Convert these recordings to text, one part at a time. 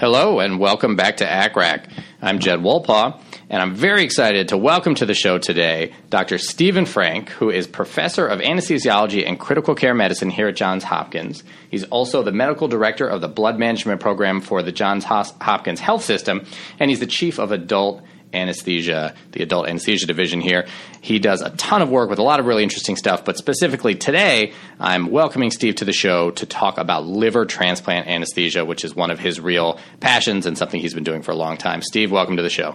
Hello and welcome back to ACCRAC. I'm Jed Wolpaw, and I'm very excited to welcome to the show today Dr. Stephen Frank, who is professor of anesthesiology and critical care medicine here at Johns Hopkins. He's also the medical director of the blood management program for the Johns Hopkins Health System, and he's the chief of adult anesthesia, the adult anesthesia division here. He does a ton of work with a lot of really interesting stuff, but specifically today, I'm welcoming Steve to the show to talk about liver transplant anesthesia, which is one of his real passions and something he's been doing for a long time. Steve, welcome to the show.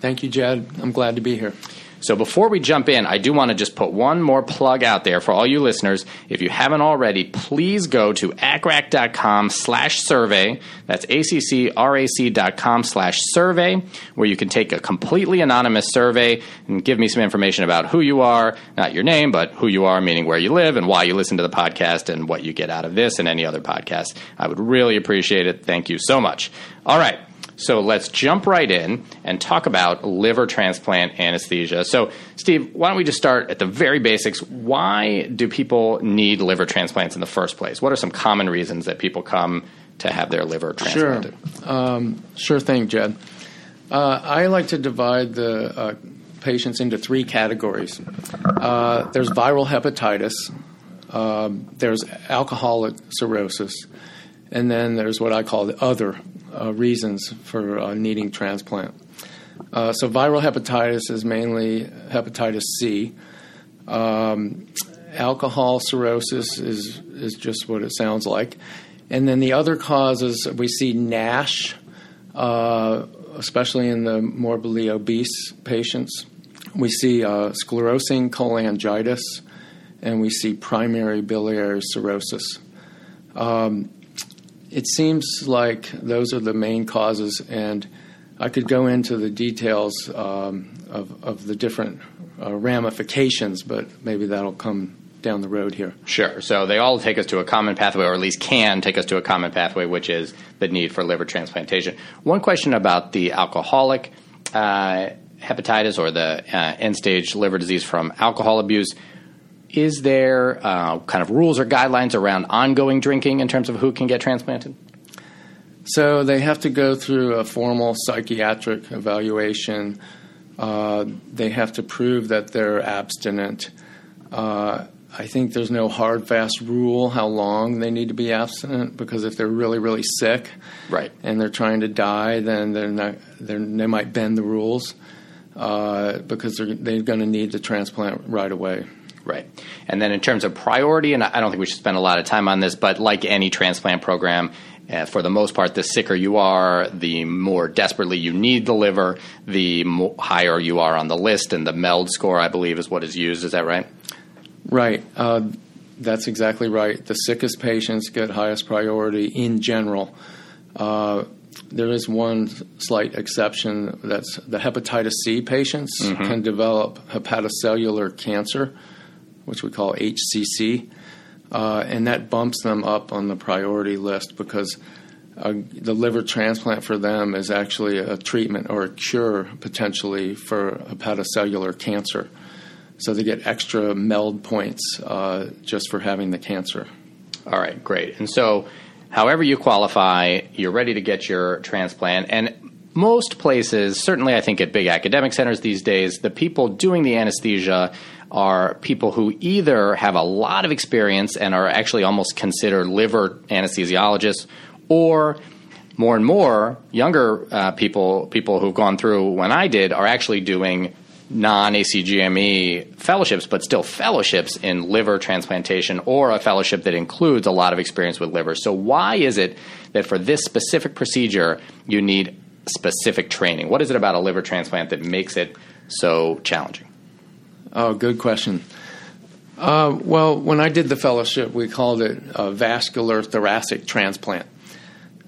Thank you, Jed. I'm glad to be here. So before we jump in, I do want to just put one more plug out there for all you listeners. If you haven't already, please go to accrac.com slash survey. That's accrac.com slash survey, where you can take a completely anonymous survey and give me some information about who you are, not your name, but who you are, meaning where you live and why you listen to the podcast and what you get out of this and any other podcast. I would really appreciate it. Thank you so much. All right. So let's jump right in and talk about liver transplant anesthesia. So, Steve, why don't we just start at the very basics? Why do people need liver transplants in the first place? What are some common reasons that people come to have their liver transplanted? Sure, um, sure thing, Jed. Uh, I like to divide the uh, patients into three categories. Uh, there's viral hepatitis, um, there's alcoholic cirrhosis, and then there's what I call the other uh, reasons for uh, needing transplant. Uh, so, viral hepatitis is mainly hepatitis C. Um, alcohol cirrhosis is is just what it sounds like, and then the other causes we see NASH, uh, especially in the morbidly obese patients. We see uh, sclerosing cholangitis, and we see primary biliary cirrhosis. Um, it seems like those are the main causes, and I could go into the details um, of, of, the different uh, ramifications, but maybe that'll come down the road here. Sure. So they all take us to a common pathway, or at least can take us to a common pathway, which is the need for liver transplantation. One question about the alcoholic uh, hepatitis or the uh, end stage liver disease from alcohol abuse is there uh, kind of rules or guidelines around ongoing drinking in terms of who can get transplanted? So they have to go through a formal psychiatric evaluation. Uh, they have to prove that they're abstinent. Uh, I think there's no hard, fast rule how long they need to be abstinent because if they're really, really sick, right, and they're trying to die, then they're not. They're, they might bend the rules uh, because they're, they're going to need the transplant right away. Right. And then in terms of priority, and I don't think we should spend a lot of time on this, but like any transplant program, uh, for the most part, the sicker you are, the more desperately you need the liver, the mo- higher you are on the list, and the MELD score, I believe, is what is used. Is that right? Right. Uh, that's exactly right. The sickest patients get highest priority in general. Uh, there is one slight exception that's the hepatitis C patients mm-hmm. can develop hepatocellular cancer which we call HCC, uh, and that bumps them up on the priority list because uh, the liver transplant for them is actually a treatment or a cure potentially for hepatocellular cancer. So they get extra MELD points uh, just for having the cancer. All right, great. And so, however you qualify, you're ready to get your transplant. And most places, certainly I think at big academic centers these days, the people doing the anesthesia are people who either have a lot of experience and are actually almost considered liver anesthesiologists or more and more younger uh, people, people who've gone through when I did, are actually doing non ACGME fellowships, but still fellowships in liver transplantation or a fellowship that includes a lot of experience with liver. So, why is it that for this specific procedure you need specific training? What is it about a liver transplant that makes it so challenging? Oh, good question. Uh, well, when I did the fellowship, we called it a vascular thoracic transplant.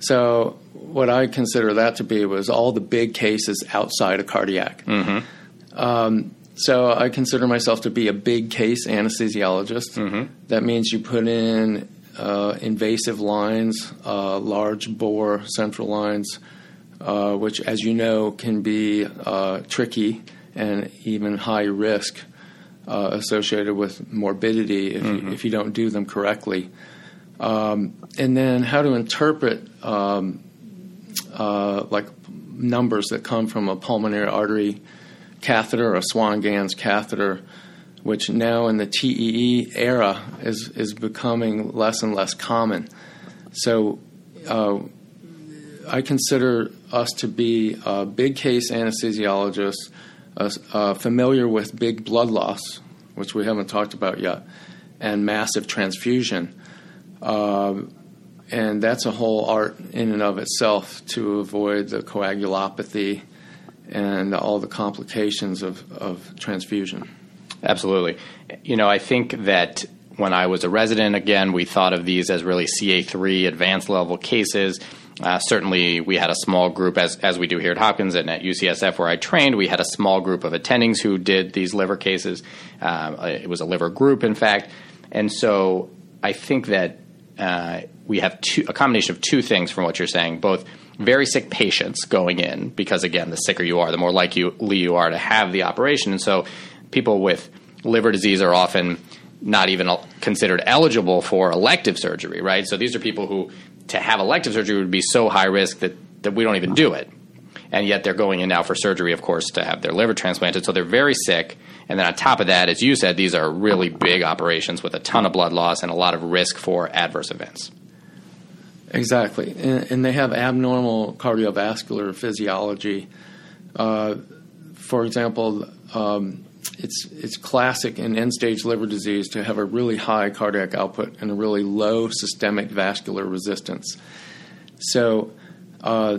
So, what I consider that to be was all the big cases outside of cardiac. Mm-hmm. Um, so, I consider myself to be a big case anesthesiologist. Mm-hmm. That means you put in uh, invasive lines, uh, large bore central lines, uh, which, as you know, can be uh, tricky and even high risk uh, associated with morbidity if, Mm-hmm. you, if you don't do them correctly. Um, and then how to interpret um, uh, like numbers that come from a pulmonary artery catheter, a Swan-Ganz catheter, which now in the TEE era is is becoming less and less common. So. Uh, I consider us to be uh, big case anesthesiologists, uh, uh, familiar with big blood loss, which we haven't talked about yet, and massive transfusion. Um, and that's a whole art in and of itself to avoid the coagulopathy and all the complications of, of transfusion. Absolutely. You know, I think that when I was a resident, again, we thought of these as really CA3 advanced level cases. Uh, certainly, we had a small group, as, as we do here at Hopkins and at UCSF, where I trained. We had a small group of attendings who did these liver cases. Um, it was a liver group, in fact. And so I think that uh, we have two, a combination of two things from what you're saying both very sick patients going in, because again, the sicker you are, the more likely you are to have the operation. And so people with liver disease are often not even considered eligible for elective surgery, right? So these are people who to have elective surgery would be so high risk that, that we don't even do it. And yet they're going in now for surgery, of course, to have their liver transplanted. So they're very sick. And then on top of that, as you said, these are really big operations with a ton of blood loss and a lot of risk for adverse events. Exactly. And, and they have abnormal cardiovascular physiology. Uh, for example, um, it's it's classic in end stage liver disease to have a really high cardiac output and a really low systemic vascular resistance. So uh,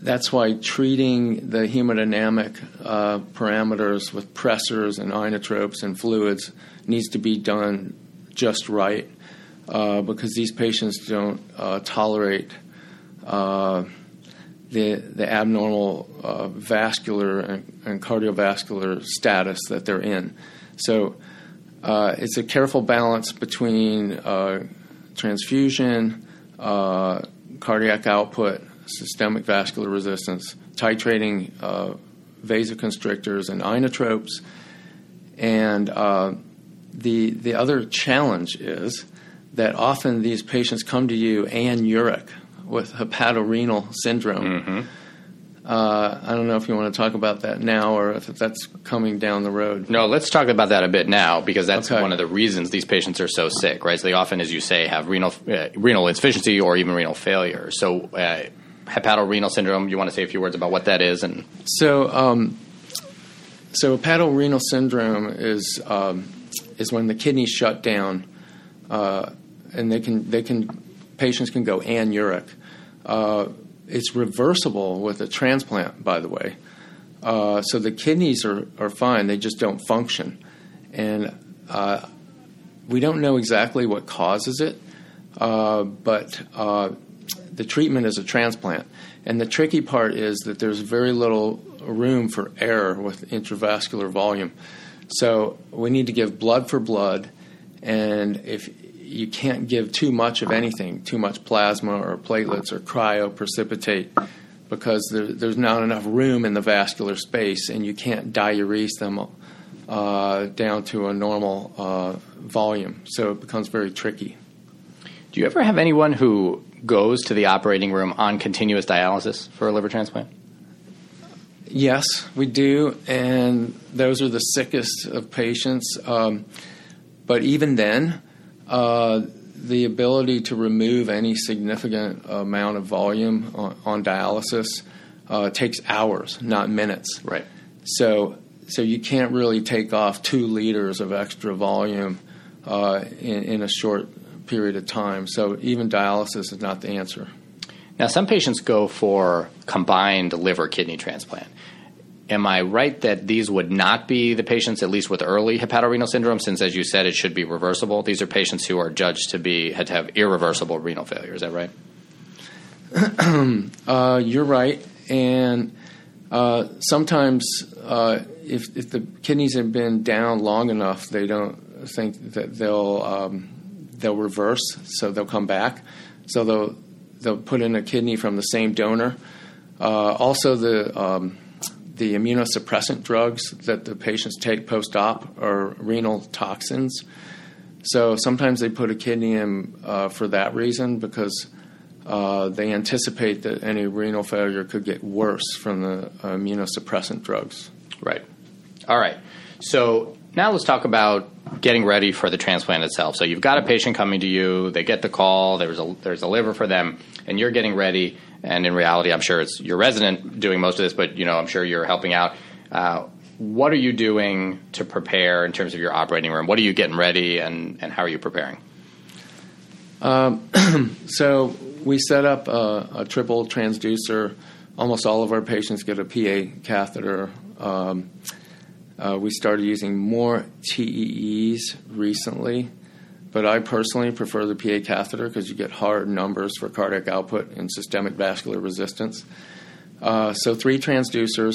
that's why treating the hemodynamic uh, parameters with pressors and inotropes and fluids needs to be done just right uh, because these patients don't uh, tolerate uh, the the abnormal uh, vascular and, and, cardiovascular status that they're in. So uh, it's a careful balance between uh, transfusion, uh, cardiac output, systemic vascular resistance, titrating uh, vasoconstrictors and inotropes, and uh, the the other challenge is that often these patients come to you anuric with hepatorenal syndrome. Mm-hmm. Uh, I don't know if you want to talk about that now or if that's coming down the road. No, let's talk about that a bit now because that's Okay. one of the reasons these patients are so sick, right? So they often, as you say, have renal uh, renal insufficiency or even renal failure. So uh, hepatorenal syndrome. You want to say a few words about what that is and So, um, so hepatorenal syndrome is um, is when the kidneys shut down, uh, and they can they can patients can go anuric. Uh, it's reversible with a transplant, by the way. Uh, so the kidneys are, are fine; they just don't function, and uh, we don't know exactly what causes it, uh, but uh, the treatment is a transplant. And the tricky part is that there's very little room for error with intravascular volume. So we need to give blood for blood, and if you can't give too much of anything, too much plasma or platelets or cryoprecipitate, because there, there's not enough room in the vascular space, and you can't diurese them uh, down to a normal uh, volume. So it becomes very tricky. Do you ever have anyone who goes to the operating room on continuous dialysis for a liver transplant? Yes, we do, and those are the sickest of patients. Um, but even then, uh, the ability to remove any significant amount of volume on, on dialysis uh, takes hours, not minutes. Right. So, so you can't really take off two liters of extra volume uh, in, in a short period of time. So even dialysis is not the answer. Now, some patients go for combined liver kidney transplant. Am I right that these would not be the patients, at least with early hepatorenal syndrome, since, as you said, it should be reversible? These are patients who are judged to be had to have irreversible renal failure. Is that right? uh, you're right, and uh, sometimes uh, if, if the kidneys have been down long enough, they don't think that they'll um, they'll reverse, so they'll come back. So they'll they'll put in a kidney from the same donor. Uh, also, the um, the immunosuppressant drugs that the patients take post op are renal toxins. So sometimes they put a kidney in uh, for that reason because uh, they anticipate that any renal failure could get worse from the immunosuppressant drugs. Right. All right. So now let's talk about getting ready for the transplant itself. So you've got a patient coming to you, they get the call, there's a there's a liver for them, and you're getting ready. And in reality, I'm sure it's your resident doing most of this, but you know I'm sure you're helping out. Uh, what are you doing to prepare in terms of your operating room? What are you getting ready, and, and how are you preparing? Um, so we set up a, a, triple transducer. Almost all of our patients get a PA catheter. Um, uh, we started using more TEEs recently, but I personally prefer the PA catheter because you get hard numbers for cardiac output and systemic vascular resistance. Uh, so, three transducers.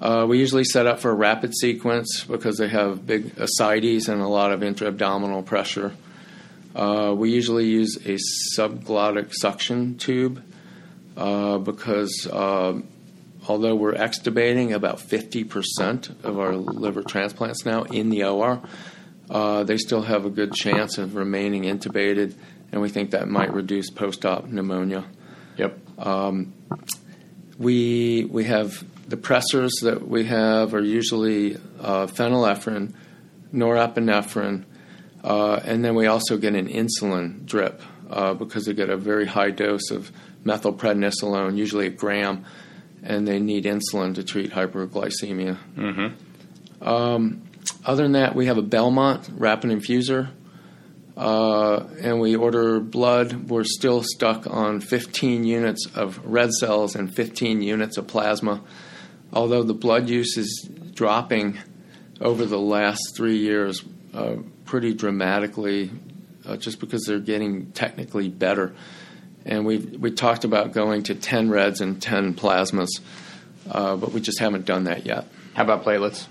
Uh, we usually set up for a rapid sequence because they have big ascites and a lot of intra-abdominal pressure. Uh, we usually use a subglottic suction tube uh, because uh, although we're extubating about 50% of our liver transplants now in the OR, uh, they still have a good chance of remaining intubated, and we think that might reduce post op pneumonia. Yep. Um, we, we have the pressors that we have are usually uh, phenylephrine, norepinephrine, uh, and then we also get an insulin drip uh, because they get a very high dose of methylprednisolone, usually a gram, and they need insulin to treat hyperglycemia. Mm-hmm. Um, other than that, we have a Belmont rapid infuser, uh, and we order blood. We're still stuck on 15 units of red cells and 15 units of plasma. Although the blood use is dropping over the last three years uh, pretty dramatically, uh, just because they're getting technically better and we we talked about going to 10 reds and 10 plasmas, uh, but we just haven't done that yet. How about platelets?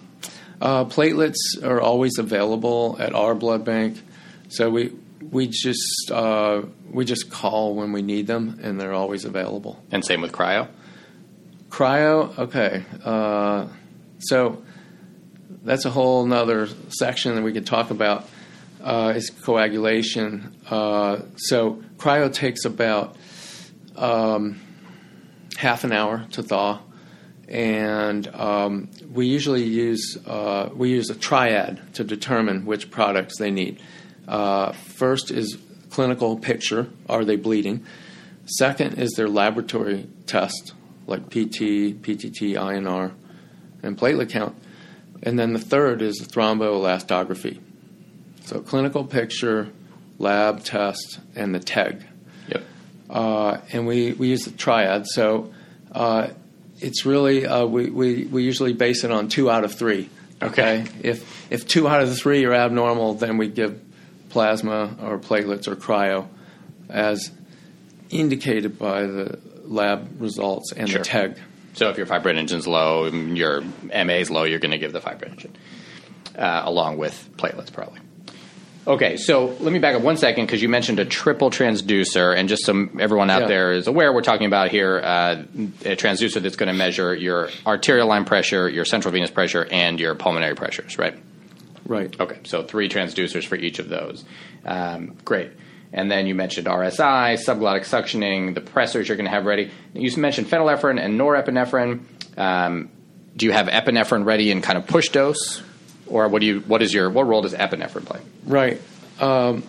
Uh, platelets are always available at our blood bank, so we we just uh, we just call when we need them, and they're always available. And same with cryo. Cryo, okay. Uh, so that's a whole nother section that we could talk about uh, is coagulation. Uh, so cryo takes about um, half an hour to thaw, and um, we usually use uh, we use a triad to determine which products they need. Uh, first is clinical picture: are they bleeding? Second is their laboratory test, like PT, PTT, INR, and platelet count. And then the third is thromboelastography. So clinical picture, lab test, and the TEG. Yep. Uh, and we, we use the triad. So uh, it's really, uh, we, we, we usually base it on two out of three. Okay. If, if two out of the three are abnormal, then we give plasma or platelets or cryo as indicated by the lab results and sure. the TEG. So if your fibrinogen's low, and your MA is low, you're going to give the fibrinogen uh, along with platelets, probably. Okay, so let me back up one second because you mentioned a triple transducer, and just so everyone out yeah. there is aware, we're talking about here uh, a transducer that's going to measure your arterial line pressure, your central venous pressure, and your pulmonary pressures, right? Right. Okay, so three transducers for each of those. Um, great. And then you mentioned RSI, subglottic suctioning, the pressors you're going to have ready. You mentioned phenylephrine and norepinephrine. Um, do you have epinephrine ready in kind of push dose? or what do you what is your what role does epinephrine play? Right. Um,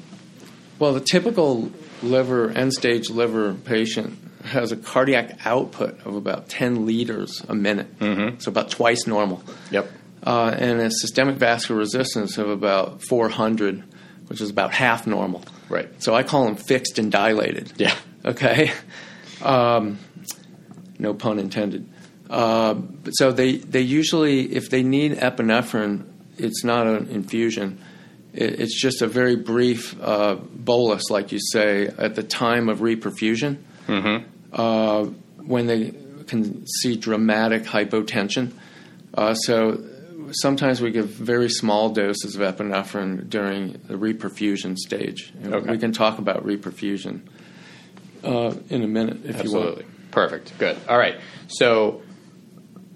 Well, the typical liver, end stage liver patient has a cardiac output of about 10 liters a minute, mm-hmm. so about twice normal. Yep. Uh, and a systemic vascular resistance of about 400, which is about half normal. Right. So I call them fixed and dilated. Yeah. Okay. Um, no pun intended. Uh, so they, they usually, if they need epinephrine, it's not an infusion. It, it's just a very brief uh, bolus, like you say, at the time of reperfusion, Mm-hmm. uh, when they can see dramatic hypotension. Uh, so sometimes we give very small doses of epinephrine during the reperfusion stage. Okay. We can talk about reperfusion uh, in a minute if you want. Absolutely. Perfect. Good. All right. So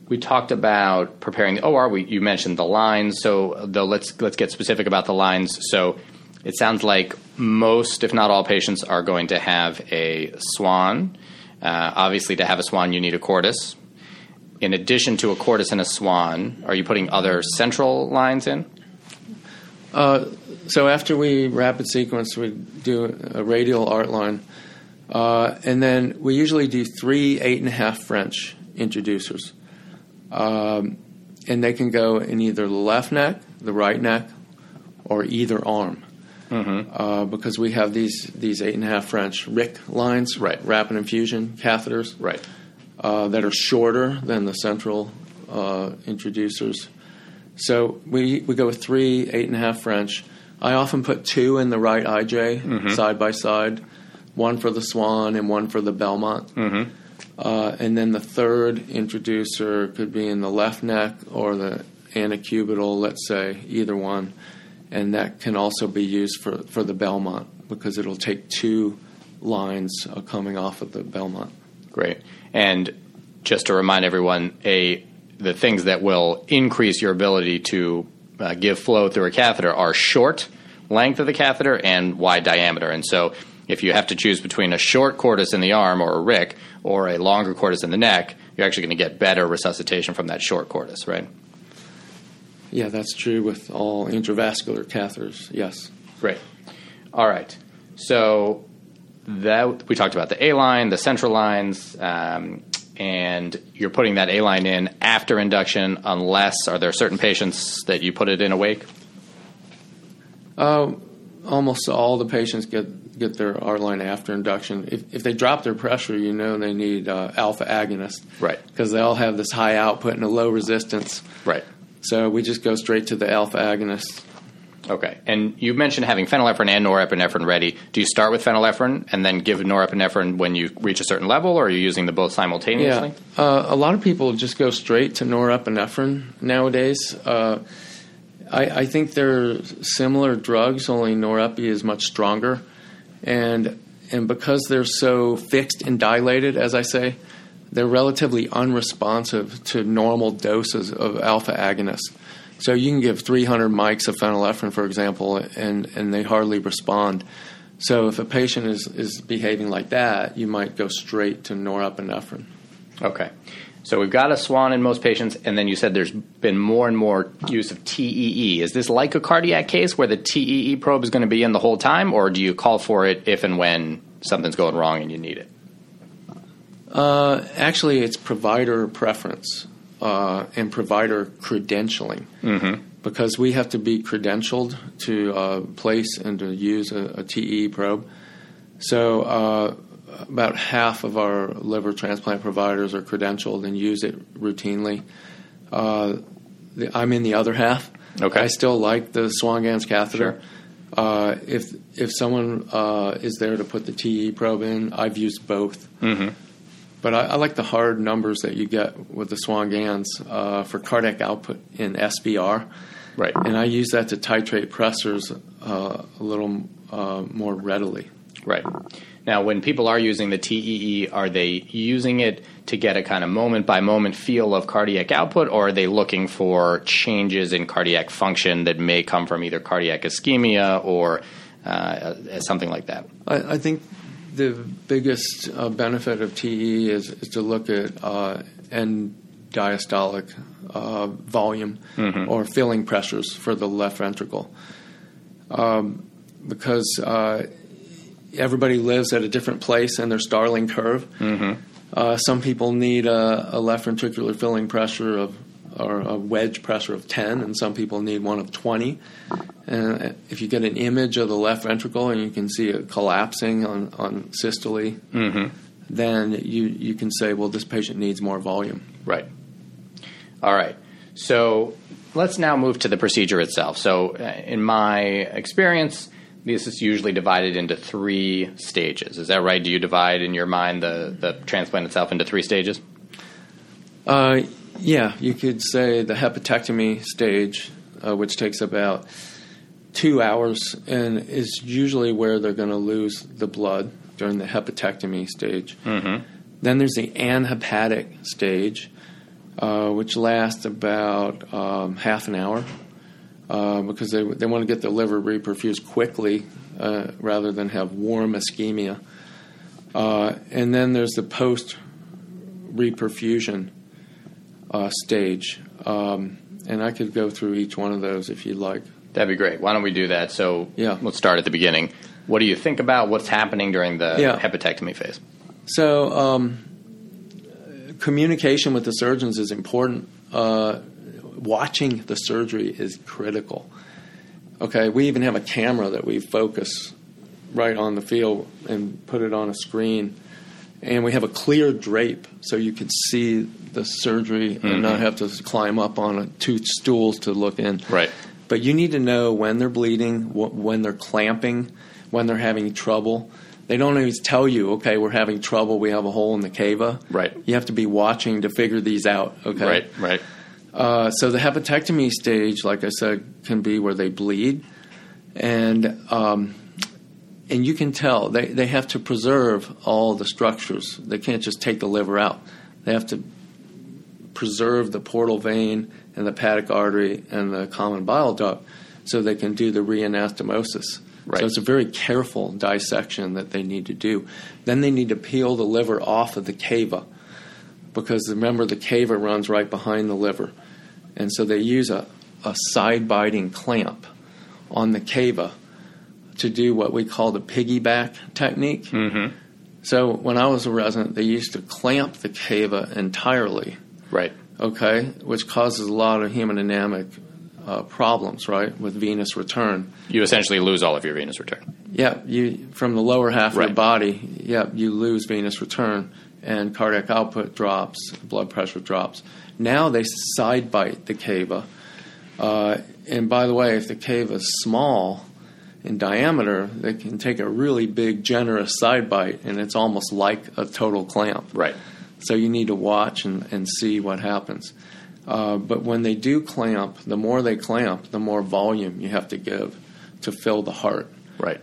we talked about preparing the OR. We, you mentioned the lines. So let's let's get specific about the lines. So it sounds like most, if not all, patients are going to have a swan. Uh, obviously, to have a swan, you need a cordis. In addition to a cordis and a swan, are you putting other central lines in? Uh, so after we rapid sequence, we do a radial art line, uh, and then we usually do three eight and a half French introducers, um, and they can go in either the left neck, the right neck, or either arm. Uh, because we have these these eight and a half French RIC lines, Right. rapid infusion catheters, Right. uh, that are shorter than the central uh, introducers. So we, we go with three, eight and a half French. I often put two in the right IJ side by side, one for the Swan and one for the Belmont. Uh, and then the third introducer could be in the left neck or the antecubital, let's say, either one. And that can also be used for, for the Belmont because it'll take two lines coming off of the Belmont. Great. And just to remind everyone, a the things that will increase your ability to uh, give flow through a catheter are short length of the catheter and wide diameter. And so, if you have to choose between a short cordis in the arm or a RIC or a longer cordis in the neck, you're actually going to get better resuscitation from that short cordis, right? Yeah, that's true with all intravascular catheters. Yes. Great. All right. So that we talked about the A line, the central lines, um, and you're putting that A line in after induction, unless are there certain patients that you put it in awake? Uh, almost all the patients get get their art line after induction. If, if they drop their pressure, you know they need uh, alpha agonist. Right. Because they all have this high output and a low resistance. Right. So we just go straight to the alpha agonist. Okay. And you mentioned having phenylephrine and norepinephrine ready. Do you start with phenylephrine and then give norepinephrine when you reach a certain level, or are you using them both simultaneously? Yeah. Uh, a lot of people just go straight to norepinephrine nowadays. Uh, I, I think they're similar drugs, only norepi is much stronger. And, and because they're so fixed and dilated, as I say, they're relatively unresponsive to normal doses of alpha agonists. So you can give 300 mics of phenylephrine, for example, and, and they hardly respond. So if a patient is, is behaving like that, you might go straight to norepinephrine. Okay. So we've got a swan in most patients, and then you said there's been more and more use of TEE. Is this like a cardiac case where the TEE probe is going to be in the whole time, or do you call for it if and when something's going wrong and you need it? Uh, actually, it's provider preference uh, and provider credentialing because we have to be credentialed to uh, place and to use a, a TE probe. So, uh, about half of our liver transplant providers are credentialed and use it routinely. Uh, the, I'm in the other half. Okay. I still like the Swan-Ganz catheter. Sure. Uh, if if someone uh, is there to put the TE probe in, I've used both. Mm-hmm. But I, I like the hard numbers that you get with the Swan-Ganz uh, for cardiac output in SVR, Right. and I use that to titrate pressors uh, a little uh, more readily. Right. Now, when people are using the TEE, are they using it to get a kind of moment by moment feel of cardiac output, or are they looking for changes in cardiac function that may come from either cardiac ischemia or uh, something like that? I, I think the biggest uh, benefit of TE is, is to look at uh, end diastolic uh, volume or filling pressures for the left ventricle. Um, because uh, everybody lives at a different place in their Starling curve. Mm-hmm. Uh, some people need a, a left ventricular filling pressure of or a wedge pressure of 10, and some people need one of 20. And if you get an image of the left ventricle and you can see it collapsing on, on systole, Mm-hmm. then you, you can say, well, this patient needs more volume. Right. All right. So let's now move to the procedure itself. So, uh, in my experience, this is usually divided into three stages. Is that right? Do you divide in your mind the, the transplant itself into three stages? Uh, yeah, you could say the hepatectomy stage, uh, which takes about two hours and is usually where they're going to lose the blood during the hepatectomy stage. Mm-hmm. Then there's the anhepatic stage, uh, which lasts about um, half an hour uh, because they, they want to get the liver reperfused quickly uh, rather than have warm ischemia. Uh, and then there's the post reperfusion uh, stage. Um, and I could go through each one of those if you'd like. That'd be great. Why don't we do that? So, Yeah. let's start at the beginning. What do you think about what's happening during the Yeah. hepatectomy phase? So, um, communication with the surgeons is important. Uh, watching the surgery is critical. Okay, we even have a camera that we focus right on the field and put it on a screen. And we have a clear drape so you can see the surgery and mm-hmm. not have to climb up on a, two stools to look in. Right. But you need to know when they're bleeding, wh- when they're clamping, when they're having trouble. They don't always tell you, okay, we're having trouble, we have a hole in the cava. Right. You have to be watching to figure these out, okay? Right, right. Uh, so the hepatectomy stage, like I said, can be where they bleed, and um, and you can tell they, they have to preserve all the structures. They can't just take the liver out. They have to preserve the portal vein and the hepatic artery and the common bile duct so they can do the reanastomosis. Right. So it's a very careful dissection that they need to do. Then they need to peel the liver off of the cava because remember the cava runs right behind the liver. And so they use a, a side biting clamp on the cava to do what we call the piggyback technique. Mm-hmm. So when I was a resident, they used to clamp the cava entirely, Right. okay, which causes a lot of hemodynamic uh, problems, right, with venous return. You essentially lose all of your venous return. Yeah, you from the lower half of your body, yeah, you lose venous return and cardiac output drops, blood pressure drops. Now they side bite the cava. Uh, and by the way, if the cava is small in diameter, they can take a really big, generous side bite, and it's almost like a total clamp. Right. So you need to watch and, and see what happens. Uh, but when they do clamp, the more they clamp, the more volume you have to give to fill the heart. Right.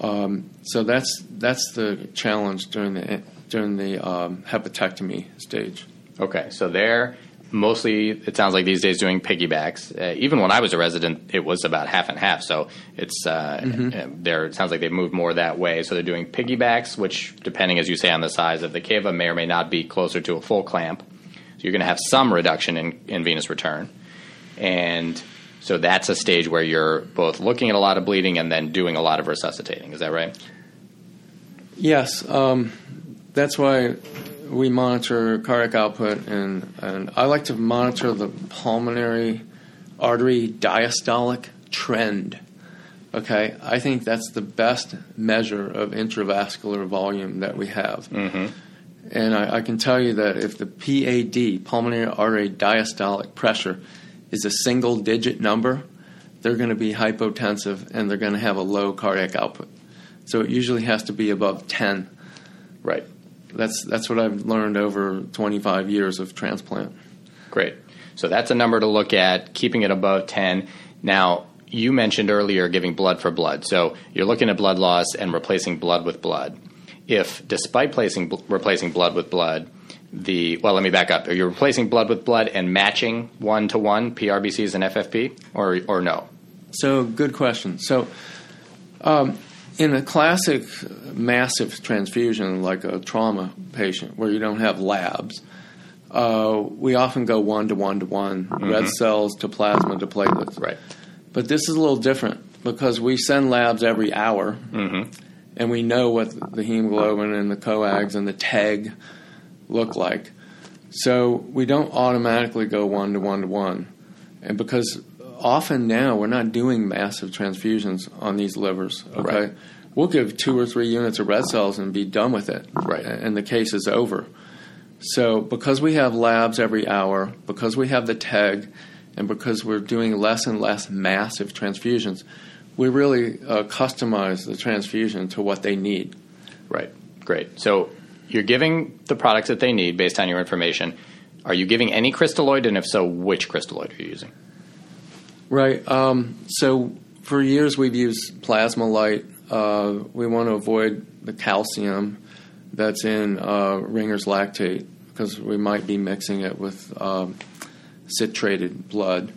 Um, so that's that's the challenge during the during the um, hepatectomy stage. Okay, so they're mostly, it sounds like these days doing piggybacks. Uh, even when I was a resident, it was about half and half. So it's uh, uh, there. It sounds like they've moved more that way. So they're doing piggybacks, which, depending as you say on the size of the cava, may or may not be closer to a full clamp. So you're going to have some reduction in, in venous return, and so that's a stage where you're both looking at a lot of bleeding and then doing a lot of resuscitating. Is that right? Yes, um, that's why we monitor cardiac output, and, and I like to monitor the pulmonary artery diastolic trend. Okay, I think that's the best measure of intravascular volume that we have. Mm-hmm. And I, I can tell you that if the PAD, pulmonary artery diastolic pressure, is a single digit number, they're going to be hypotensive and they're going to have a low cardiac output. So it usually has to be above 10. Right. That's, that's what I've learned over 25 years of transplant. Great. So that's a number to look at, keeping it above 10. Now, you mentioned earlier giving blood for blood. So you're looking at blood loss and replacing blood with blood. If, despite placing, replacing blood with blood, the well, let me back up. Are you replacing blood with blood and matching one to one PRBCs and FFP, or or no? So, good question. So, um, in a classic massive transfusion, like a trauma patient where you don't have labs, uh, we often go one to one to one, red cells to plasma to platelets. Right. But this is a little different because we send labs every hour, Mm-hmm. and we know what the hemoglobin and the coags and the TEG look like. So we don't automatically go one to one to one, and because often now we're not doing massive transfusions on these livers. Okay, Right. we'll give two or three units of red cells and be done with it. Right. and the case is over. So because we have labs every hour, because we have the TEG, and because we're doing less and less massive transfusions, we really uh, customize the transfusion to what they need. Right. Great. So you're giving the products that they need based on your information. Are you giving any crystalloid, and if so, which crystalloid are you using? Right. Um, so for years we've used Plasma-Lyte. Uh, we want to avoid the calcium that's in uh, Ringer's lactate because we might be mixing it with um, citrated blood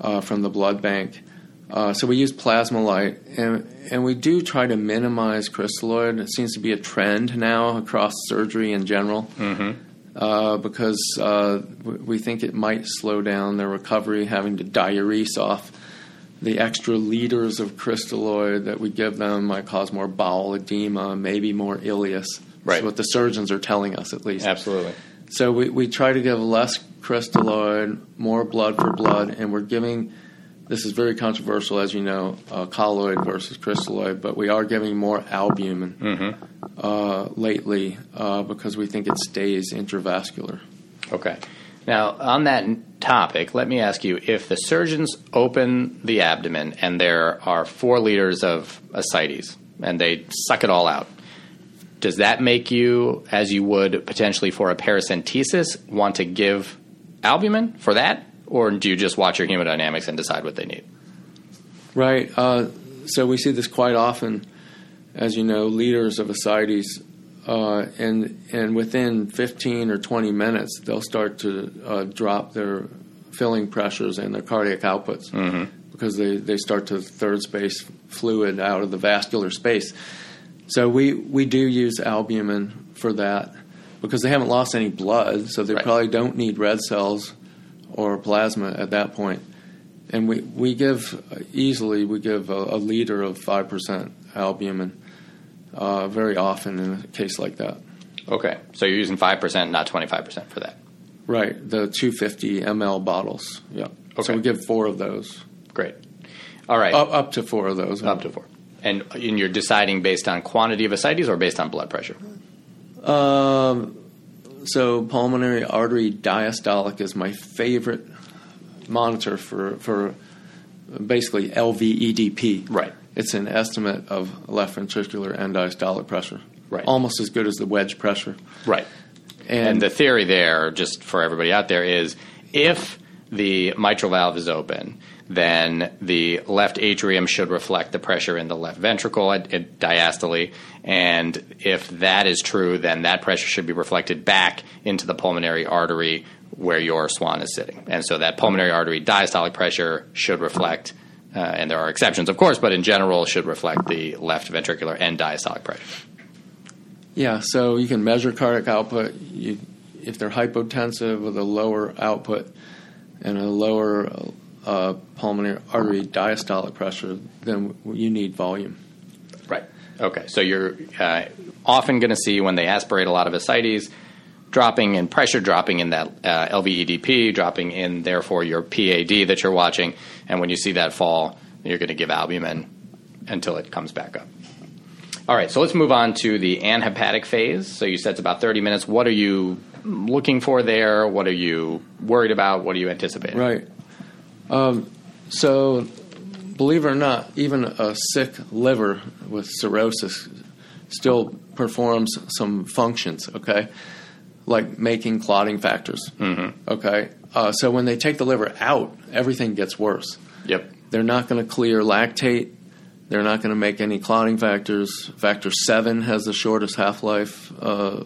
uh, from the blood bank. Uh, so we use Plasma-Lyte, and and we do try to minimize crystalloid. It seems to be a trend now across surgery in general uh, because uh, we think it might slow down their recovery, having to diurese off the extra liters of crystalloid that we give them might cause more bowel edema, maybe more ileus. Right. That's what the surgeons are telling us, at least. Absolutely. So we, we try to give less crystalloid, more blood for blood, and we're giving. This is very controversial, as you know, uh, colloid versus crystalloid, but we are giving more albumin uh, lately uh, because we think it stays intravascular. Okay. Now, on that topic, let me ask you if the surgeons open the abdomen and there are four liters of ascites and they suck it all out, does that make you, as you would potentially for a paracentesis, want to give albumin for that? Or do you just watch your hemodynamics and decide what they need? Right. Uh, so we see this quite often, as you know, leaders of ascites, uh, and and within 15 or 20 minutes, they'll start to uh, drop their filling pressures and their cardiac outputs because they, they start to third space fluid out of the vascular space. So we, we do use albumin for that because they haven't lost any blood, so they Right. probably don't need red cells or plasma at that point. and we, we give easily we give a, a liter of five percent albumin uh, very often in a case like that. Okay. So you're using 5%, not 25% for that. Right, the 250 ml bottles. Yeah. Okay. So we give four of those, Great. All right. up, up to four of those. Up to four. And, and you're deciding based on quantity of ascites or based on blood pressure? Um, so pulmonary artery diastolic is my favorite monitor for for basically LVEDP. Right. It's an estimate of left ventricular end diastolic pressure. Right. Almost as good as the wedge pressure. Right. And, And the theory there, just for everybody out there, is if the mitral valve is open, then the left atrium should reflect the pressure in the left ventricle at, at diastole. And if that is true, then that pressure should be reflected back into the pulmonary artery where your swan is sitting. And so that pulmonary artery diastolic pressure should reflect, uh, and there are exceptions, of course, but in general, should reflect the left ventricular and diastolic pressure. Yeah, so you can measure cardiac output. You, if they're hypotensive with a lower output and a lower uh, pulmonary artery diastolic pressure, then you need volume. Right. Okay. So you're uh, often going to see when they aspirate a lot of ascites, dropping in pressure, dropping in that uh, LVEDP, dropping in therefore your PAD that you're watching, and when you see that fall, you're going to give albumin until it comes back up. All right. So let's move on to the anhepatic phase. So you said it's about 30 minutes. What are you looking for there? What are you worried about? What are you anticipating? Right. Um, so, believe it or not, even a sick liver with cirrhosis still performs some functions, okay? Like making clotting factors. Mm-hmm. Okay. Uh, so, when they take the liver out, everything gets worse. Yep. They're not going to clear lactate. They're not going to make any clotting factors. Factor seven has the shortest half life, uh,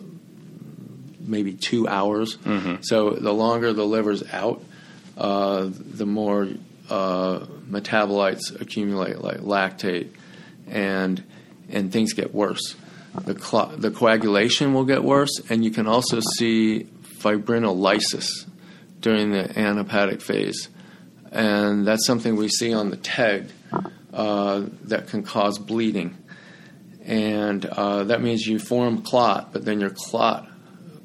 maybe two hours. So the longer the liver's out, uh, the more uh, metabolites accumulate, like lactate, and and things get worse. The clo- the coagulation will get worse, and you can also see fibrinolysis during the anhepatic phase, and that's something we see on the TEG uh, that can cause bleeding. and uh, that means you form clot, but then your clot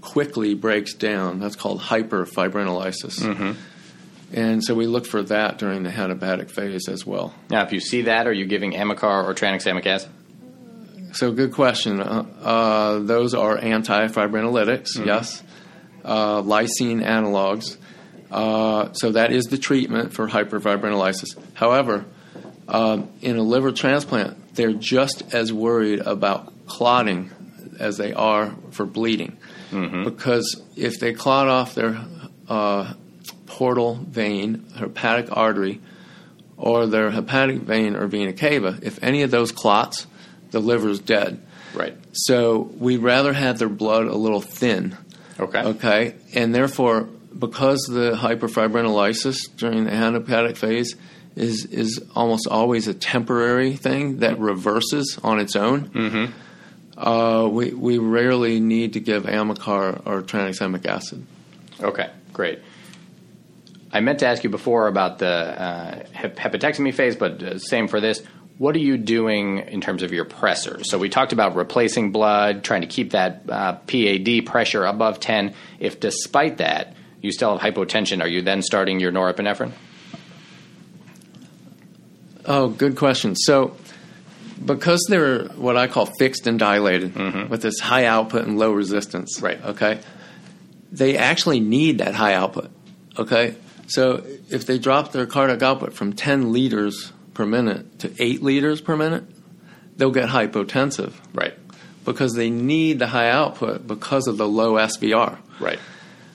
quickly breaks down. That's called hyperfibrinolysis. And so we look for that during the hepatic phase as well. Now, if you see that, are you giving Amicar or tranexamic acid? So, good question. Uh, uh, those are antifibrinolytics, yes. Uh, lysine analogs. Uh, so, that is the treatment for hyperfibrinolysis. However, um, in a liver transplant, they're just as worried about clotting as they are for bleeding. Because if they clot off their uh, portal vein, hepatic artery, or their hepatic vein or vena cava, if any of those clots, the liver is dead. Right. So we'd rather have their blood a little thin, Okay. okay? And therefore, because the hyperfibrinolysis during the hepatic phase is, is almost always a temporary thing that reverses on its own, uh, we, we rarely need to give Amicar or tranexamic acid. Okay, great. I meant to ask you before about the uh, hepatectomy phase, but uh, same for this. What are you doing in terms of your pressors? So we talked about replacing blood, trying to keep that uh, PAD pressure above 10. If despite that you still have hypotension, are you then starting your norepinephrine? Oh, good question. So, because they're what I call fixed and dilated with this high output and low resistance, Right. Okay, they actually need that high output. Okay, so if they drop their cardiac output from 10 liters per minute to 8 liters per minute, they'll get hypotensive Right, because they need the high output because of the low SVR. right,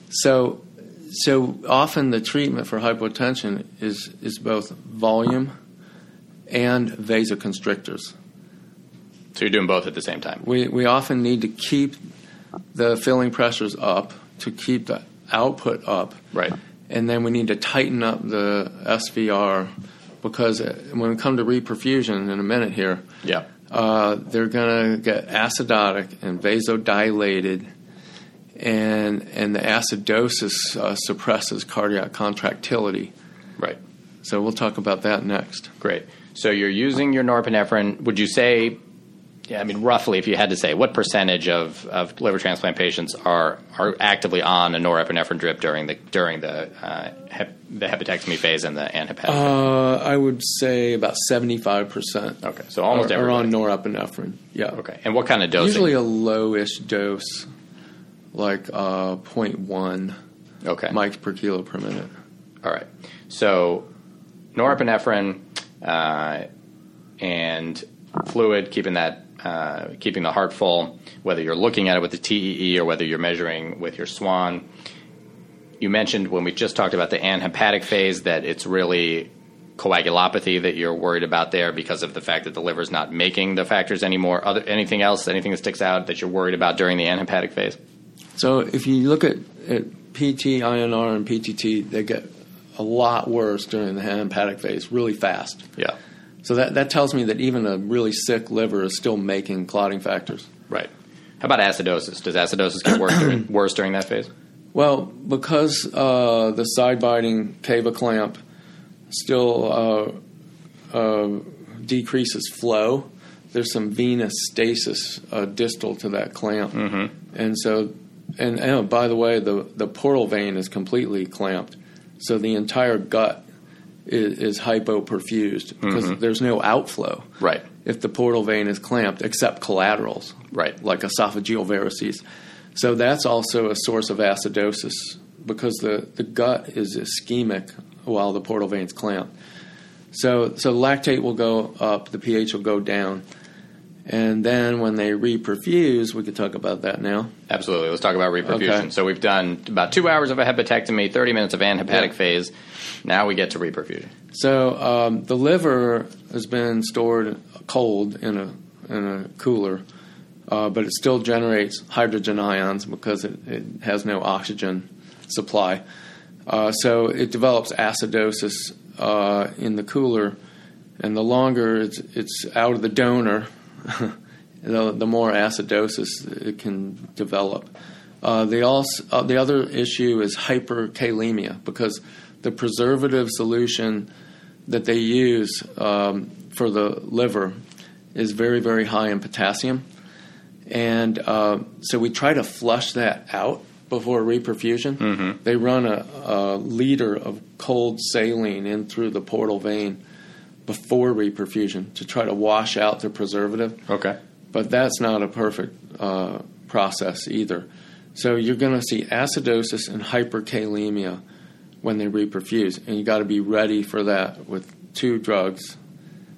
So, so often the treatment for hypotension is is both volume and vasoconstrictors. So you're doing both at the same time. We we often need to keep the filling pressures up to keep the output up, Right, and then we need to tighten up the SVR because when we come to reperfusion in a minute here, yeah, uh, they're going to get acidotic and vasodilated, and and the acidosis uh, suppresses cardiac contractility. right. So we'll talk about that next. Great. So you're using your norepinephrine. Would you say, yeah, I mean, roughly, if you had to say, what percentage of, of liver transplant patients are are actively on a norepinephrine drip during the during the uh, hep, the hepatectomy phase and the and hepatic? Uh, I would say about seventy-five percent. Okay, so almost are, are on norepinephrine. Yeah. okay, and what kind of dosing? Usually a lowish dose, like uh, 0.1 okay, mics per kilo per minute. all right. So norepinephrine uh, and fluid, keeping that uh, keeping the heart full, whether you're looking at it with the TEE or whether you're measuring with your Swan. You mentioned when we just talked about the anhepatic phase that it's really coagulopathy that you're worried about there because of the fact that the liver's not making the factors anymore. Other anything else, anything that sticks out that you're worried about during the anhepatic phase? So if you look at, at PT, INR, and PTT, they get a lot worse during the hepatic phase, really fast. Yeah, So that, that tells me that even a really sick liver is still making clotting factors. right. How about acidosis? Does acidosis get worse during, worse during that phase? Well, because uh, the side biting cava clamp still uh, uh, decreases flow, there's some venous stasis uh, distal to that clamp, and so and, and oh, by the way, the the portal vein is completely clamped, so the entire gut is, is hypoperfused because mm-hmm. there's no outflow Right. if the portal vein is clamped, except collaterals, Right. like esophageal varices. So that's also a source of acidosis because the, the gut is ischemic while the portal vein's clamped. So so lactate will go up, the pH will go down, and then when they reperfuse, we could talk about that now. Absolutely. Let's talk about reperfusion. Okay. So we've done about two hours of a hepatectomy, 30 minutes of anhepatic Yeah. phase. Now we get to reperfusion. So um, the liver has been stored cold in a in a cooler, uh, but it still generates hydrogen ions because it, it has no oxygen supply. Uh, so it develops acidosis uh, in the cooler, and the longer it's, it's out of the donor, the, the more acidosis it can develop. Uh, the, also, uh, the other issue is hyperkalemia because the preservative solution that they use um, for the liver is very, very high in potassium. And uh, so we try to flush that out before reperfusion. Mm-hmm. They run a, a liter of cold saline in through the portal vein before reperfusion to try to wash out the preservative. Okay. But that's not a perfect uh, process either. So you're going to see acidosis and hyperkalemia when they reperfuse, and you got to be ready for that with two drugs,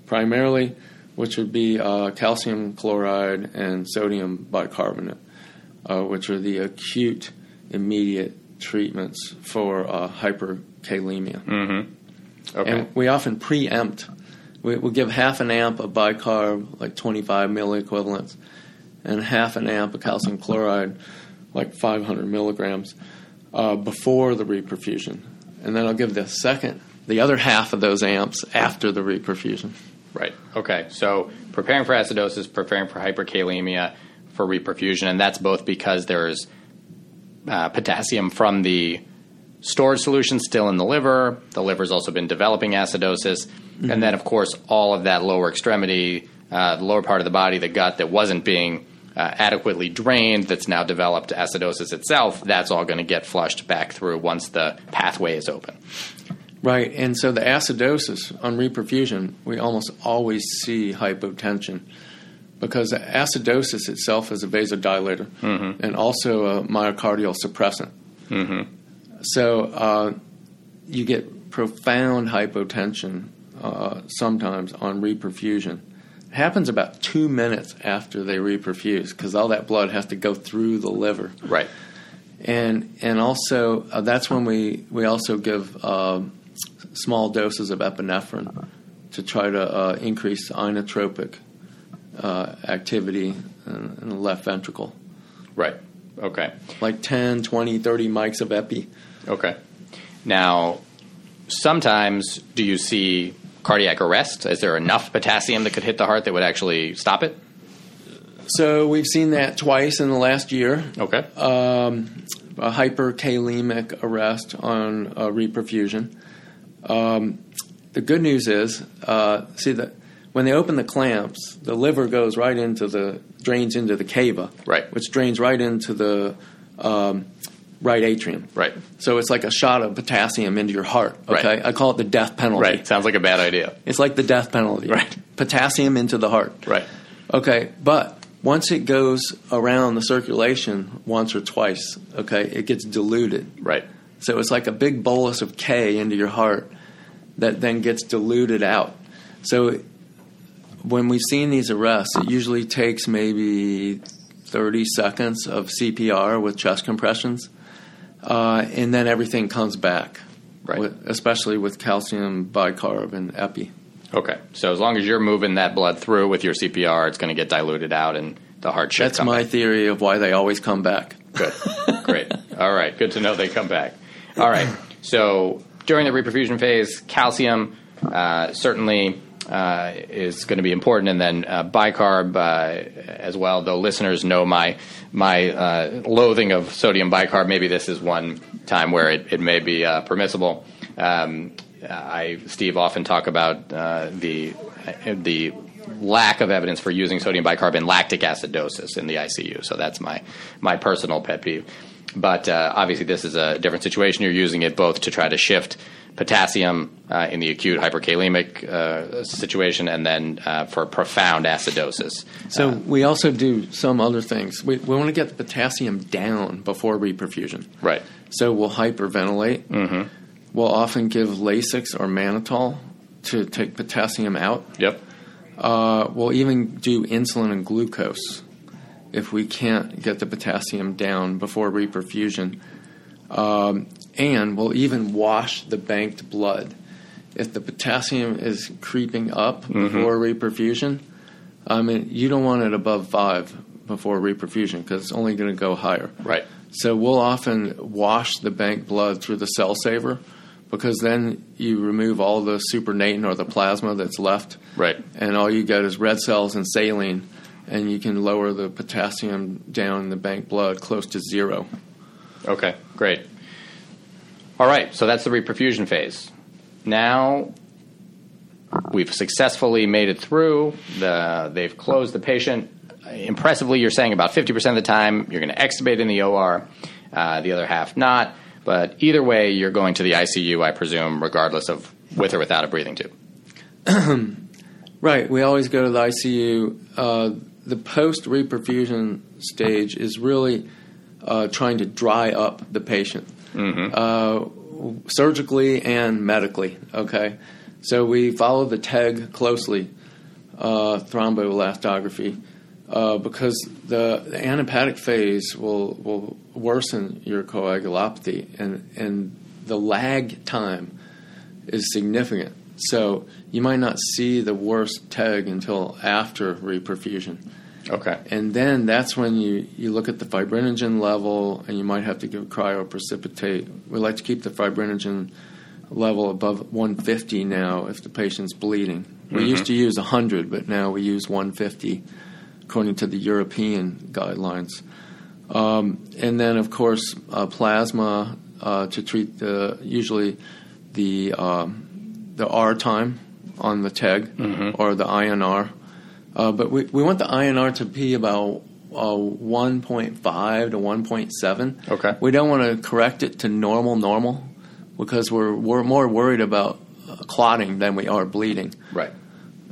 primarily, which would be uh, calcium chloride and sodium bicarbonate, uh, which are the acute, immediate treatments for uh, hyperkalemia. Mm-hmm. Okay. And we often preempt. We, we'll give half an amp of bicarb, like 25 milliequivalents, and half an amp of calcium chloride, like 500 milligrams, uh, before the reperfusion. And then I'll give the second, the other half of those amps after the reperfusion. Right. Okay. So preparing for acidosis, preparing for hyperkalemia, for reperfusion, and that's both because there's uh, potassium from the storage solution still in the liver. The liver's also been developing acidosis, and then of course all of that lower extremity, uh, the lower part of the body, the gut that wasn't being uh, adequately drained, that's now developed acidosis itself. That's all going to get flushed back through once the pathway is open. Right, and so the acidosis on reperfusion, we almost always see hypotension because acidosis itself is a vasodilator and also a myocardial suppressant. So uh, you get profound hypotension uh, sometimes on reperfusion. Happens about two minutes after they reperfuse because all that blood has to go through the liver Right. and and also uh, that's when we we also give um, small doses of epinephrine to try to uh, increase inotropic uh, activity in, in the left ventricle, Right. Okay. like 10, 20, 30 mics of epi. Okay. Now, sometimes do you see cardiac arrest? Is there enough potassium that could hit the heart that would actually stop it? So we've seen that twice in the last year. Okay. um, a hyperkalemic arrest on uh, reperfusion. Um, the good news is, uh, see that when they open the clamps, the liver goes right into the drains into the cava, Right. which drains right into the um, right atrium. right. So it's like a shot of potassium into your heart. Right. Okay, I call it the death penalty. Right. Sounds like a bad idea. It's like the death penalty. Right. Potassium into the heart. Right. Okay, but once it goes around the circulation once or twice, okay, it gets diluted. Right. So it's like a big bolus of K into your heart that then gets diluted out. So when we've seen these arrests, it usually takes maybe 30 seconds of CPR with chest compressions, uh, and then everything comes back, Right. with, especially with calcium bicarb and epi. Okay. So as long as you're moving that blood through with your CPR, it's going to get diluted out and the heart should That's my back. theory of why they always come back. Good. Great. All right. Good to know they come back. All right. So during the reperfusion phase, calcium uh, certainly uh, is going to be important, and then uh, bicarb uh, as well. Though listeners know my my uh, loathing of sodium bicarb, maybe this is one time where it, it may be uh, permissible. Um, I Steve often talk about the the lack of evidence for using sodium bicarb in lactic acidosis in the ICU. So that's my my personal pet peeve. But uh, obviously, this is a different situation. You're using it both to try to shift potassium uh, in the acute hyperkalemic uh, situation, and then uh, for profound acidosis. So we also do some other things. We, we want to get the potassium down before reperfusion. Right. So we'll hyperventilate. Mm-hmm. We'll often give Lasix or mannitol to take potassium out. Yep. Uh, we'll even do insulin and glucose if we can't get the potassium down before reperfusion. Um, and we'll even wash the banked blood. If the potassium is creeping up mm-hmm. before reperfusion, I mean, you don't want it above five before reperfusion because it's only going to go higher. Right. So we'll often wash the bank blood through the cell saver because then you remove all the supernatant or the plasma that's left. Right. And all you get is red cells and saline, and you can lower the potassium down in the bank blood close to zero. Okay, great. All right, so that's the reperfusion phase. Now, we've successfully made it through. The, they've closed the patient. Impressively, you're saying about 50% of the time you're going to extubate in the OR, uh, the other half not. But either way, you're going to the ICU, I presume, regardless of with or without a breathing tube. right. We always go to the ICU. Uh, the post reperfusion stage is really uh, trying to dry up the patient, mm-hmm. uh, surgically and medically. Okay, so we follow the TEG closely, uh, thromboelastography, uh, because the, the, anhepatic phase will will worsen your coagulopathy, and and the lag time is significant. So you might not see the worst TEG until after reperfusion. Okay. And then that's when you, you look at the fibrinogen level and you might have to give cryoprecipitate. We like to keep the fibrinogen level above 150 now if the patient's bleeding. We mm-hmm. used to use 100, but now we use 150 according to the European guidelines. Um, and then, of course, uh, plasma uh, to treat the usually the um, the R time on the TEG mm-hmm. or the INR. Uh, but we, we want the INR to be about uh, 1.5 to 1.7. Okay. We don't want to correct it to normal, normal, because we're, we're more worried about uh, clotting than we are bleeding. Right.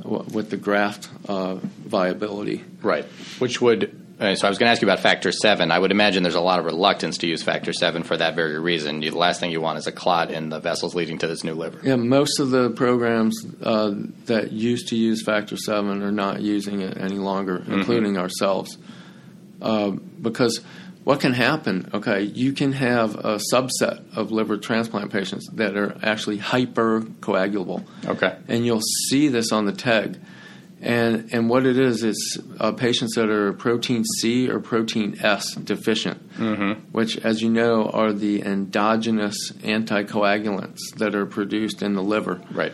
W- with the graft uh, viability. Right. Which would uh, so I was going to ask you about factor seven. I would imagine there's a lot of reluctance to use factor seven for that very reason. You, the last thing you want is a clot in the vessels leading to this new liver. Yeah, most of the programs uh, that used to use factor seven are not using it any longer, mm-hmm. including ourselves, uh, because what can happen? Okay, you can have a subset of liver transplant patients that are actually hypercoagulable. Okay, and you'll see this on the TEG and, and what it is, is uh, patients that are protein C or protein S deficient, mm-hmm. which, as you know, are the endogenous anticoagulants that are produced in the liver. Right.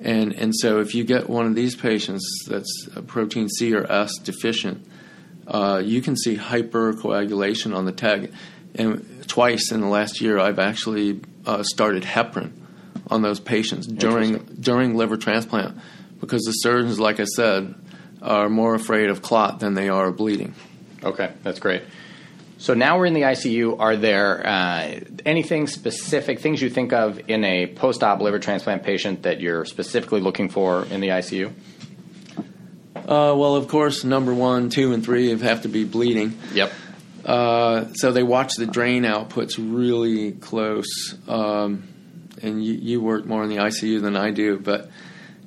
And, and so if you get one of these patients that's protein C or S deficient, uh, you can see hypercoagulation on the TEG. And twice in the last year, I've actually uh, started heparin on those patients during during liver transplant because the surgeons, like I said, are more afraid of clot than they are of bleeding. Okay, that's great. So now we're in the ICU. Are there uh, anything specific, things you think of in a post op liver transplant patient that you're specifically looking for in the ICU? Uh, well, of course, number one, two, and three have to be bleeding. Yep. Uh, so they watch the drain outputs really close. Um, and you, you, work more in the ICU than I do, but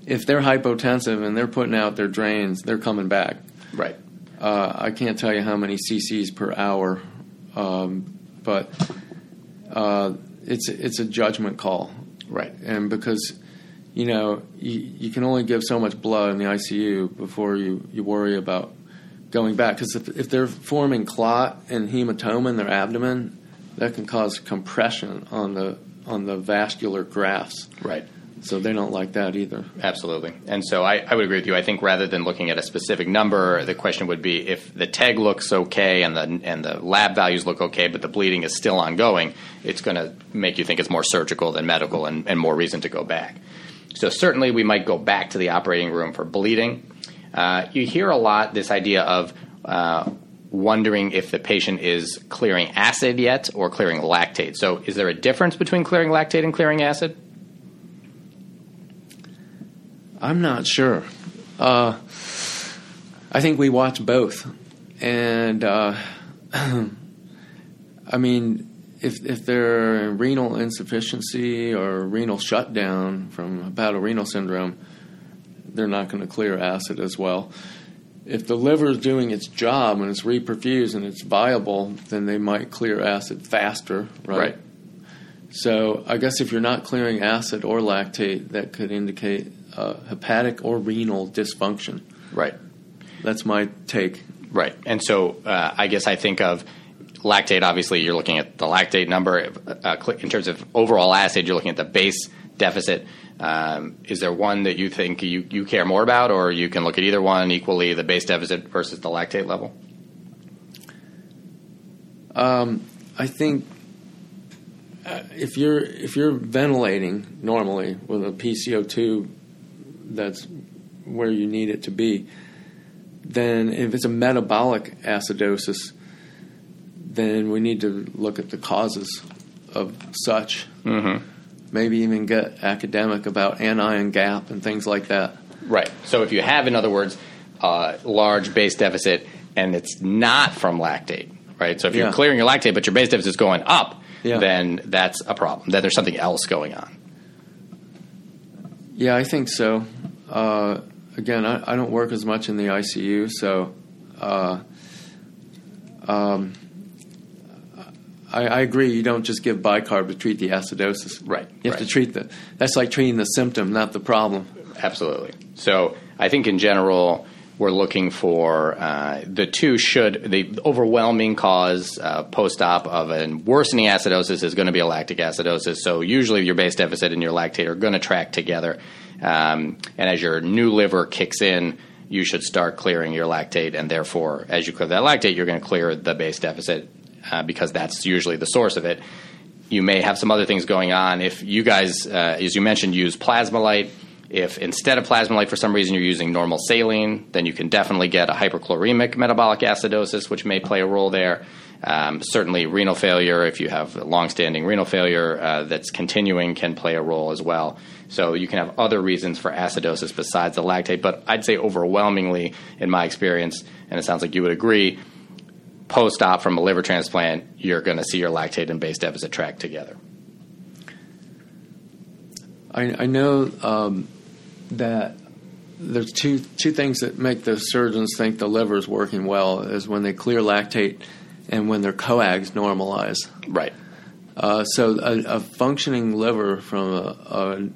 if they're hypotensive and they're putting out their drains, they're coming back. Right. Uh, I can't tell you how many cc's per hour, um, but uh, it's it's a judgment call. Right. And because you know you, you can only give so much blood in the ICU before you, you worry about going back. Because if, if they're forming clot and hematoma in their abdomen, that can cause compression on the on the vascular grafts. Right. So they don't like that either. Absolutely. And so I, I, would agree with you. I think rather than looking at a specific number, the question would be if the TEG looks okay and the and the lab values look okay, but the bleeding is still ongoing, it's going to make you think it's more surgical than medical and, and, more reason to go back. So certainly we might go back to the operating room for bleeding. Uh, you hear a lot this idea of uh, wondering if the patient is clearing acid yet or clearing lactate. So is there a difference between clearing lactate and clearing acid? I'm not sure. Uh, I think we watch both, and uh, I mean, if if they're renal insufficiency or renal shutdown from hepatorenal syndrome, they're not going to clear acid as well. If the liver is doing its job and it's reperfused and it's viable, then they might clear acid faster, right? right. So I guess if you're not clearing acid or lactate, that could indicate uh, hepatic or renal dysfunction. Right. That's my take. Right. And so uh, I guess I think of lactate, obviously, you're looking at the lactate number. Uh, in terms of overall acid, you're looking at the base deficit. Um, is there one that you think you, you care more about, or you can look at either one equally, the base deficit versus the lactate level? Um, I think uh, if you're if you're ventilating normally with a PCO2 that's where you need it to be. Then, if it's a metabolic acidosis, then we need to look at the causes of such. Mm-hmm. Maybe even get academic about anion gap and things like that. Right. So if you have, in other words, a large base deficit and it's not from lactate, right? So if you're Yeah. clearing your lactate but your base deficit is going up, Yeah. then that's a problem. Then there's something else going on. Yeah, I think so. Uh, again, I, I don't work as much in the ICU, so uh, um, I, I agree. You don't just give bicarb to treat the acidosis. Right, You have right. to treat the. That's like treating the symptom, not the problem. Absolutely. So I think in general, we're looking for uh, the two should the overwhelming cause uh, post-op of a worsening acidosis is going to be a lactic acidosis. So usually your base deficit and your lactate are going to track together, um, and as your new liver kicks in. You should start clearing your lactate, and therefore, as you clear that lactate, you're going to clear the base deficit uh, because that's usually the source of it you may have some other things going on. If you guys, uh, as you mentioned, use Plasma-Lyte, if instead of Plasma-Lyte for some reason you're using normal saline, then you can definitely get a hyperchloremic metabolic acidosis, which may play a role there. Um, certainly, renal failure, if you have longstanding renal failure uh, that's continuing, can play a role as well. So you can have other reasons for acidosis besides the lactate, but I'd say overwhelmingly, in my experience, and it sounds like you would agree, post op from a liver transplant, you're going to see your lactate and base deficit track together. I, I know um, that there's two two things that make the surgeons think the liver is working well is when they clear lactate and when their coags normalize. Right. Uh, so a, a functioning liver from a, a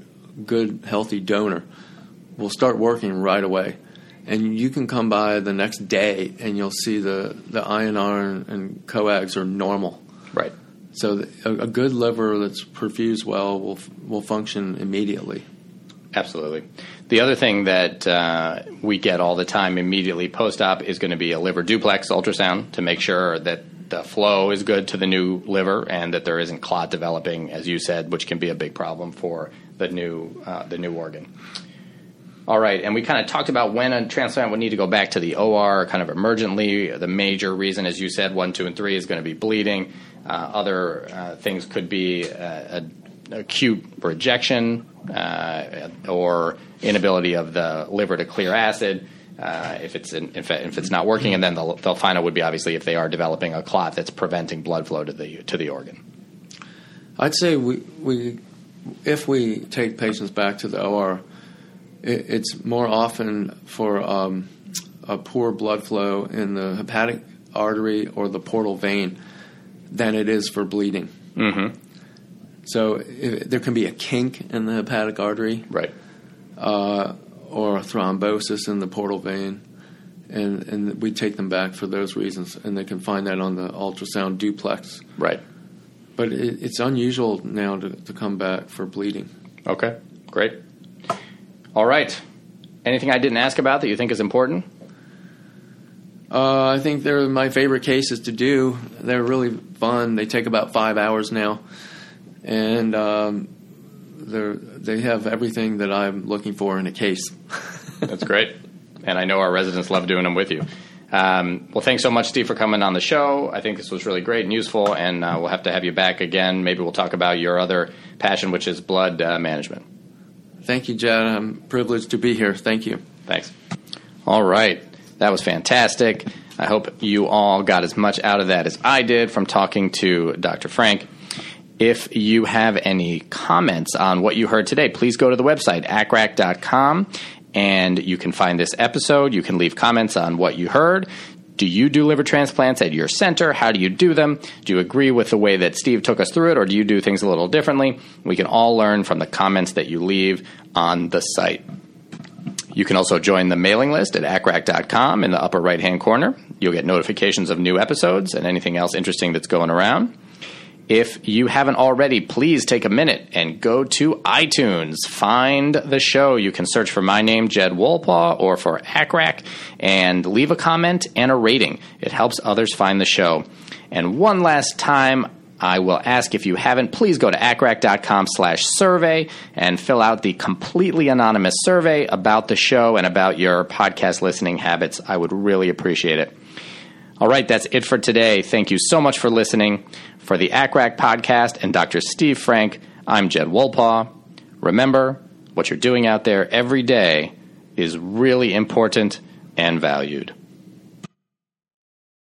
good healthy donor will start working right away, and you can come by the next day and you'll see the the INR and coags are normal. Right. So the, a, a good liver that's perfused well will will function immediately. Absolutely. The other thing that uh, we get all the time immediately post op is going to be a liver duplex ultrasound to make sure that the flow is good to the new liver and that there isn't clot developing, as you said, which can be a big problem for the new uh, the new organ. All right, and we kind of talked about when a transplant would need to go back to the OR, kind of emergently. The major reason, as you said, one, two, and three is going to be bleeding. Uh, other uh, things could be uh, a, acute rejection uh, or inability of the liver to clear acid. Uh, if it's in, if, if it's not working, and then the, the final would be obviously if they are developing a clot that's preventing blood flow to the to the organ. I'd say we we if we take patients back to the OR, it, it's more often for um, a poor blood flow in the hepatic artery or the portal vein than it is for bleeding. Mm-hmm. So if, there can be a kink in the hepatic artery Right. uh, or a thrombosis in the portal vein. And, and we take them back for those reasons, and they can find that on the ultrasound duplex. Right. But it, it's unusual now to, to come back for bleeding. Okay. Great. All right. Anything I didn't ask about that you think is important? Uh, I think they're my favorite cases to do. They're really fun. They take about five hours now, and um, they're have everything that I'm looking for in a case. That's great. And I know our residents love doing them with you. Um, well, thanks so much, Steve, for coming on the show. I think this was really great and useful, and uh, we'll have to have you back again. Maybe we'll talk about your other passion, which is blood uh, management. Thank you, Jed. I'm privileged to be here. Thank you. Thanks. All right. That was fantastic. I hope you all got as much out of that as I did from talking to Dr. Frank. If you have any comments on what you heard today, please go to the website, accrac.com, and you can find this episode. You can leave comments on what you heard. Do you do liver transplants at your center? How do you do them? Do you agree with the way that Steve took us through it, or do you do things a little differently? We can all learn from the comments that you leave on the site. You can also join the mailing list at accrac.com in the upper right hand corner. You'll get notifications of new episodes and anything else interesting that's going around. If you haven't already, please take a minute and go to iTunes. Find the show. You can search for my name, Jed Wolpaw, or for ACCRAC, and leave a comment and a rating. It helps others find the show. And one last time, I will ask if you haven't, please go to accrac.com slash survey and fill out the completely anonymous survey about the show and about your podcast listening habits. I would really appreciate it. All right, that's it for today. Thank you so much for listening. For the ACCRAC podcast and Dr. Steve Frank, I'm Jed Wolpaw. Remember, what you're doing out there every day is really important and valued.